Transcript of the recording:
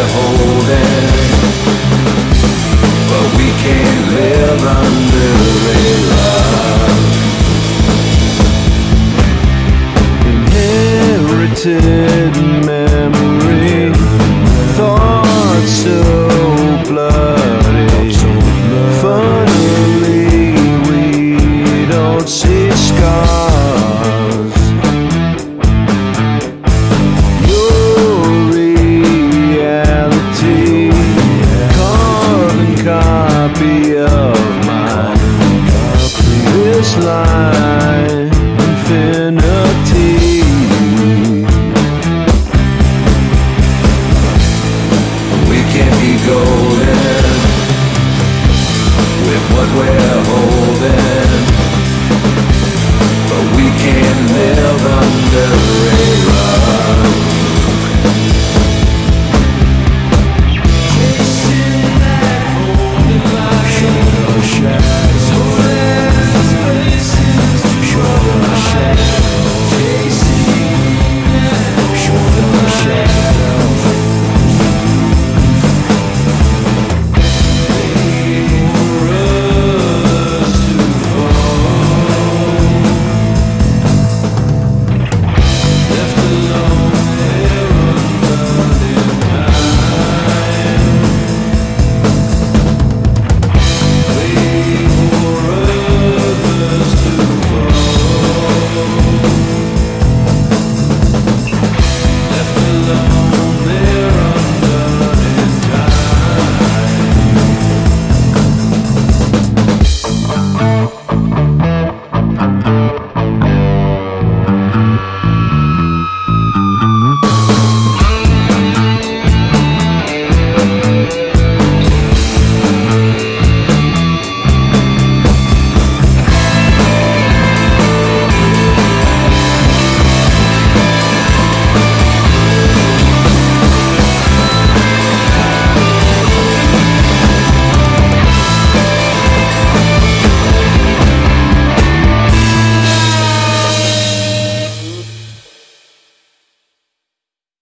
we holding. But we can't live under a love. Inherited. baseline infinity. We can be golden with what we're holding, but we can live on.